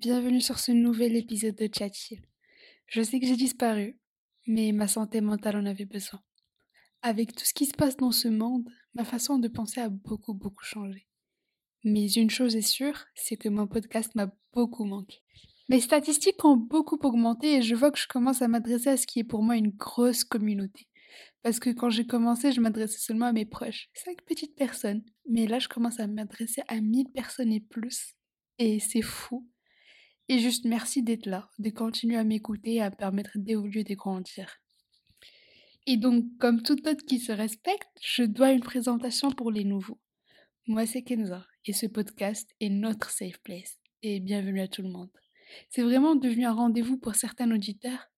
bienvenue sur ce nouvel épisode de Chatchill. Je sais que j'ai disparu, mais ma santé mentale en avait besoin. Avec tout ce qui se passe dans ce monde, ma façon de penser a beaucoup beaucoup changé. Mais une chose est sûre, c'est que mon podcast m'a beaucoup manqué. Mes statistiques ont beaucoup augmenté et je vois que je commence à m'adresser à ce qui est pour moi une grosse communauté. Parce que quand j'ai commencé, je m'adressais seulement à mes proches, cinq petites personnes. Mais là, je commence à m'adresser à 1000 personnes et plus. Et c'est fou. Et juste merci d'être là, de continuer à m'écouter et à me permettre d'évoluer de grandir. Et donc, comme tout autre qui se respecte, je dois une présentation pour les nouveaux. Moi, c'est Kenza, et ce podcast est notre safe place. Et bienvenue à tout le monde. C'est vraiment devenu un rendez-vous pour certains auditeurs,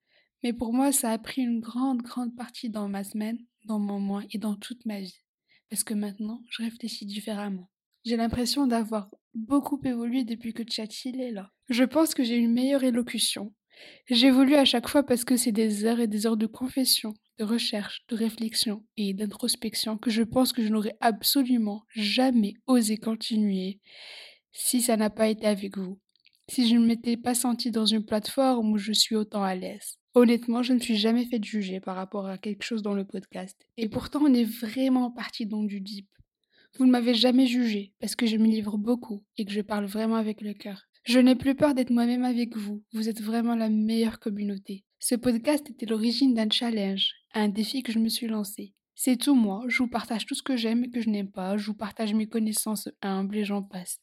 mais pour moi, ça a pris une grande, grande partie dans ma semaine, dans mon mois et dans toute ma vie. Parce que maintenant, je réfléchis différemment. J'ai l'impression d'avoir beaucoup évolué depuis que Tchatchil est là. Je pense que j'ai une meilleure élocution. J'évolue à chaque fois parce que c'est des heures et des heures de confession, de recherche, de réflexion et d'introspection que je pense que je n'aurais absolument jamais osé continuer si ça n'a pas été avec vous. Si je ne m'étais pas sentie dans une plateforme où je suis autant à l'aise. Honnêtement, je ne suis jamais fait juger par rapport à quelque chose dans le podcast. Et pourtant, on est vraiment parti dans du deep. Vous ne m'avez jamais jugé parce que je me livre beaucoup et que je parle vraiment avec le cœur. Je n'ai plus peur d'être moi-même avec vous. Vous êtes vraiment la meilleure communauté. Ce podcast était l'origine d'un challenge, un défi que je me suis lancé. C'est tout moi, je vous partage tout ce que j'aime et que je n'aime pas, je vous partage mes connaissances humbles et j'en passe.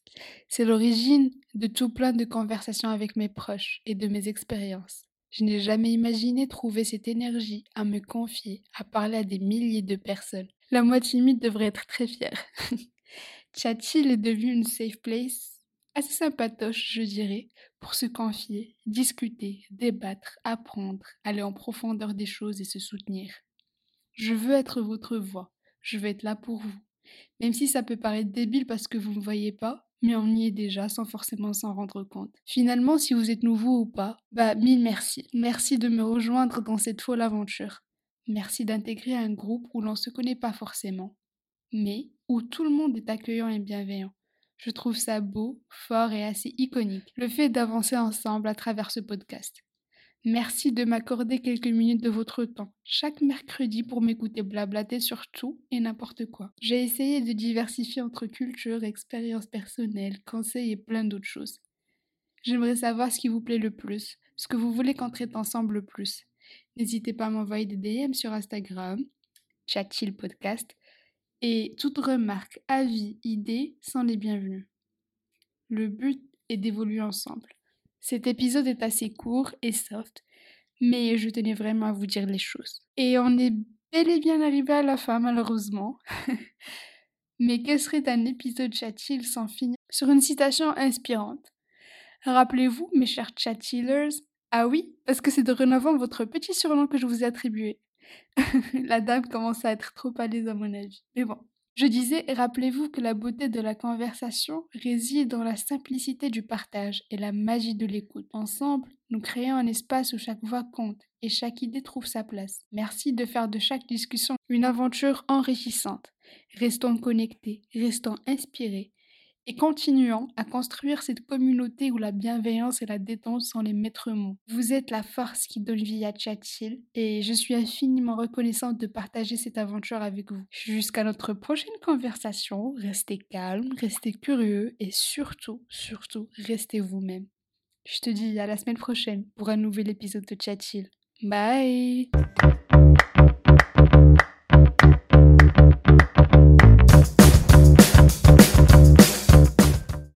C'est l'origine de tout plein de conversations avec mes proches et de mes expériences. Je n'ai jamais imaginé trouver cette énergie à me confier, à parler à des milliers de personnes. La moi timide devrait être très fière. Chatchill est devenu une safe place assez sympatoche, je dirais, pour se confier, discuter, débattre, apprendre, aller en profondeur des choses et se soutenir. Je veux être votre voix, je veux être là pour vous. Même si ça peut paraître débile parce que vous ne me voyez pas, mais on y est déjà sans forcément s'en rendre compte. Finalement, si vous êtes nouveau ou pas, bah mille merci. Merci de me rejoindre dans cette folle aventure. Merci d'intégrer un groupe où l'on ne se connaît pas forcément, mais où tout le monde est accueillant et bienveillant. Je trouve ça beau, fort et assez iconique, le fait d'avancer ensemble à travers ce podcast. Merci de m'accorder quelques minutes de votre temps chaque mercredi pour m'écouter blablater sur tout et n'importe quoi. J'ai essayé de diversifier entre culture, expériences personnelles, conseils et plein d'autres choses. J'aimerais savoir ce qui vous plaît le plus, ce que vous voulez qu'on traite ensemble le plus. N'hésitez pas à m'envoyer des DM sur Instagram, Chatchill Podcast, et toute remarque, avis, idée sont les bienvenus. Le but est d'évoluer ensemble. Cet épisode est assez court et soft, mais je tenais vraiment à vous dire les choses. Et on est bel et bien arrivé à la fin, malheureusement. mais quel serait un épisode chatchill sans finir sur une citation inspirante? Rappelez-vous, mes chers chatchillers, ah oui, parce que c'est dorénavant votre petit surnom que je vous ai attribué. la dame commence à être trop à l'aise à mon avis. Mais bon. Je disais, rappelez-vous que la beauté de la conversation réside dans la simplicité du partage et la magie de l'écoute. Ensemble, nous créons un espace où chaque voix compte et chaque idée trouve sa place. Merci de faire de chaque discussion une aventure enrichissante. Restons connectés, restons inspirés et continuons à construire cette communauté où la bienveillance et la détente sont les maîtres mots. Vous êtes la force qui donne vie à Chatchill et je suis infiniment reconnaissante de partager cette aventure avec vous. Jusqu'à notre prochaine conversation, restez calme, restez curieux et surtout, surtout, restez vous-même. Je te dis à la semaine prochaine pour un nouvel épisode de Chatchill. Bye